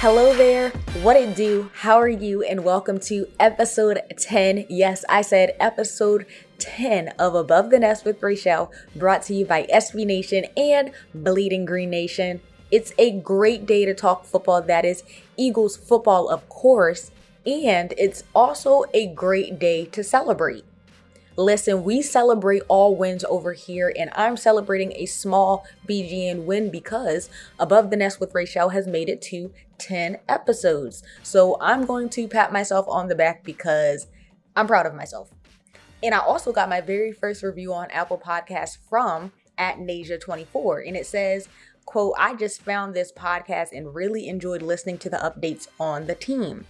Hello there, what it do? How are you? And welcome to episode 10. Yes, I said episode 10 of Above the Nest with Rachel, brought to you by SB Nation and Bleeding Green Nation. It's a great day to talk football, that is Eagles football, of course, and it's also a great day to celebrate. Listen, we celebrate all wins over here, and I'm celebrating a small BGN win because Above the Nest with Rachel has made it to 10 episodes. So I'm going to pat myself on the back because I'm proud of myself. And I also got my very first review on Apple Podcasts from at Nasia24, and it says, quote, I just found this podcast and really enjoyed listening to the updates on the team.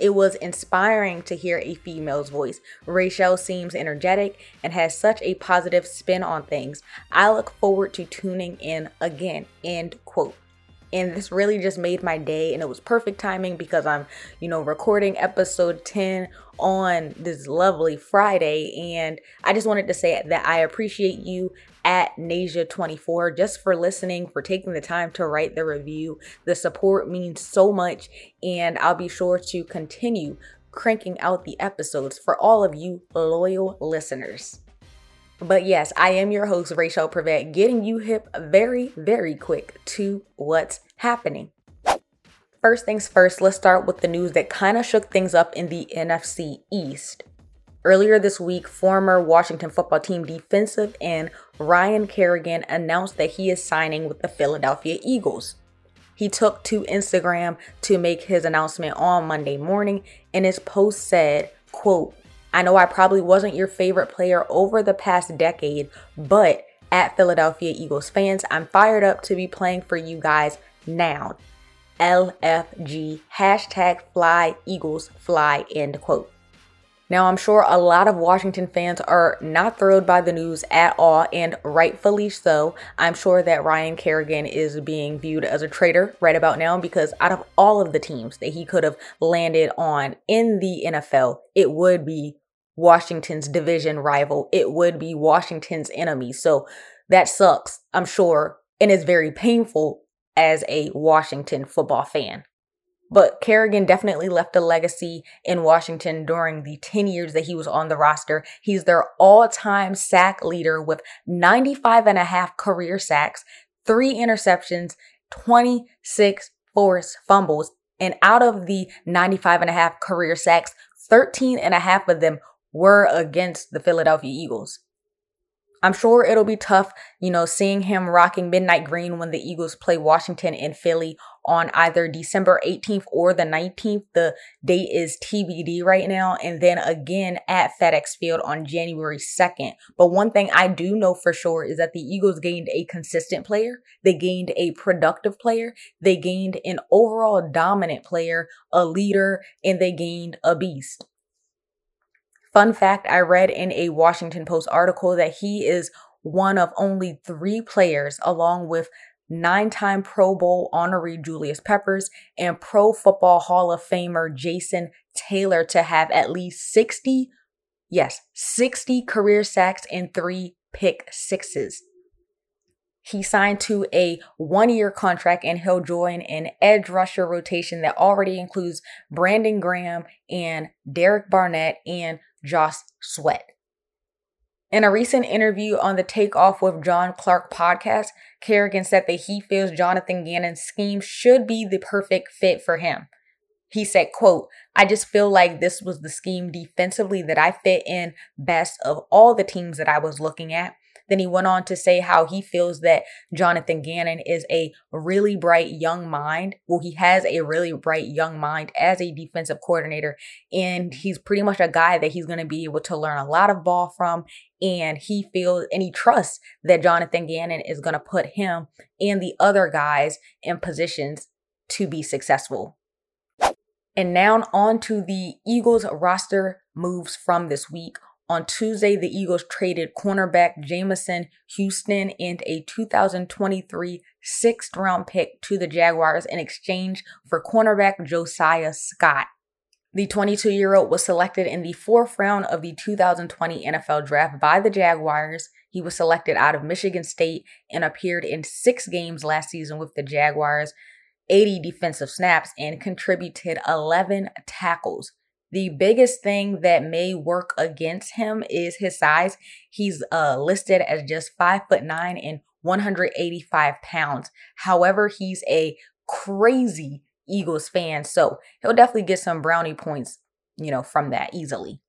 It was inspiring to hear a female's voice. Rachel seems energetic and has such a positive spin on things. I look forward to tuning in again. End quote. And this really just made my day, and it was perfect timing because I'm, you know, recording episode 10 on this lovely Friday. And I just wanted to say that I appreciate you at Nasia24 just for listening, for taking the time to write the review. The support means so much, and I'll be sure to continue cranking out the episodes for all of you loyal listeners. But yes, I am your host, Rachel Prevet, getting you hip very, very quick to what's happening. First things first, let's start with the news that kind of shook things up in the NFC East. Earlier this week, former Washington football team defensive end Ryan Kerrigan announced that he is signing with the Philadelphia Eagles. He took to Instagram to make his announcement on Monday morning, and his post said, quote, I know I probably wasn't your favorite player over the past decade, but at Philadelphia Eagles fans, I'm fired up to be playing for you guys now. LFG, hashtag fly Eagles fly, end quote. Now, I'm sure a lot of Washington fans are not thrilled by the news at all, and rightfully so. I'm sure that Ryan Kerrigan is being viewed as a traitor right about now because out of all of the teams that he could have landed on in the NFL, it would be Washington's division rival. It would be Washington's enemy. So that sucks, I'm sure, and is very painful as a Washington football fan. But Kerrigan definitely left a legacy in Washington during the 10 years that he was on the roster. He's their all time sack leader with 95 and a half career sacks, three interceptions, 26 forced fumbles. And out of the 95 and a half career sacks, 13 and a half of them were against the Philadelphia Eagles. I'm sure it'll be tough, you know, seeing him rocking midnight green when the Eagles play Washington and Philly on either December 18th or the 19th. The date is TBD right now. And then again at FedEx Field on January 2nd. But one thing I do know for sure is that the Eagles gained a consistent player. They gained a productive player. They gained an overall dominant player, a leader, and they gained a beast. Fun fact I read in a Washington Post article that he is one of only three players, along with nine time Pro Bowl honoree Julius Peppers and Pro Football Hall of Famer Jason Taylor, to have at least 60, yes, 60 career sacks and three pick sixes. He signed to a one year contract and he'll join an edge rusher rotation that already includes Brandon Graham and Derek Barnett and Josh Sweat. In a recent interview on the Takeoff with John Clark podcast, Kerrigan said that he feels Jonathan Gannon's scheme should be the perfect fit for him. He said, quote, I just feel like this was the scheme defensively that I fit in best of all the teams that I was looking at. Then he went on to say how he feels that Jonathan Gannon is a really bright young mind. Well, he has a really bright young mind as a defensive coordinator, and he's pretty much a guy that he's going to be able to learn a lot of ball from. And he feels and he trusts that Jonathan Gannon is going to put him and the other guys in positions to be successful. And now on to the Eagles roster moves from this week. On Tuesday, the Eagles traded cornerback Jameson Houston and a 2023 sixth round pick to the Jaguars in exchange for cornerback Josiah Scott. The 22 year old was selected in the fourth round of the 2020 NFL draft by the Jaguars. He was selected out of Michigan State and appeared in six games last season with the Jaguars, 80 defensive snaps, and contributed 11 tackles. The biggest thing that may work against him is his size. He's uh, listed as just five foot nine and 185 pounds. However, he's a crazy Eagles fan, so he'll definitely get some brownie points, you know, from that easily.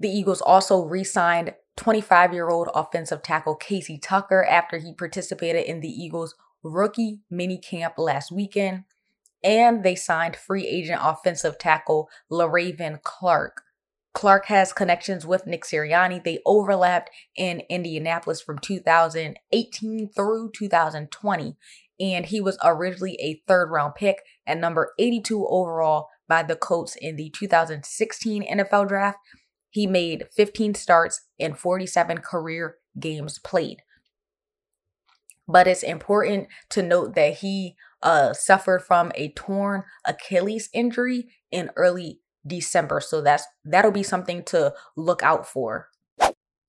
The Eagles also re signed 25 year old offensive tackle Casey Tucker after he participated in the Eagles rookie mini camp last weekend. And they signed free agent offensive tackle Le'Raven Clark. Clark has connections with Nick Sirianni. They overlapped in Indianapolis from 2018 through 2020. And he was originally a third round pick at number 82 overall by the Colts in the 2016 NFL draft. He made 15 starts and 47 career games played. But it's important to note that he uh, suffered from a torn Achilles injury in early December. So that's that'll be something to look out for.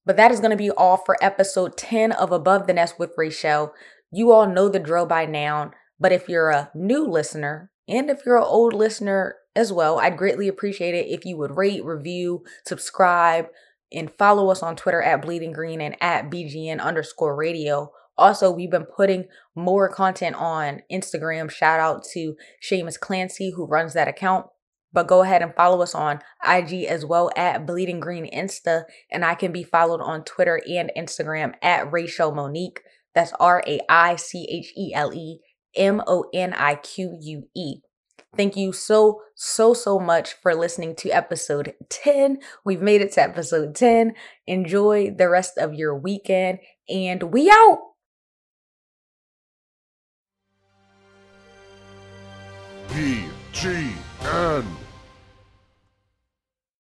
But that is going to be all for episode 10 of Above the Nest with Rachel. You all know the drill by now, but if you're a new listener and if you're an old listener as well, I'd greatly appreciate it if you would rate, review, subscribe, and follow us on Twitter at Bleeding Green and at BGN underscore radio. Also, we've been putting more content on Instagram. Shout out to Seamus Clancy, who runs that account. But go ahead and follow us on IG as well at Bleeding Green Insta. And I can be followed on Twitter and Instagram at Rachel Monique. That's R A I C H E L E M O N I Q U E. Thank you so, so, so much for listening to episode 10. We've made it to episode 10. Enjoy the rest of your weekend, and we out. BGN.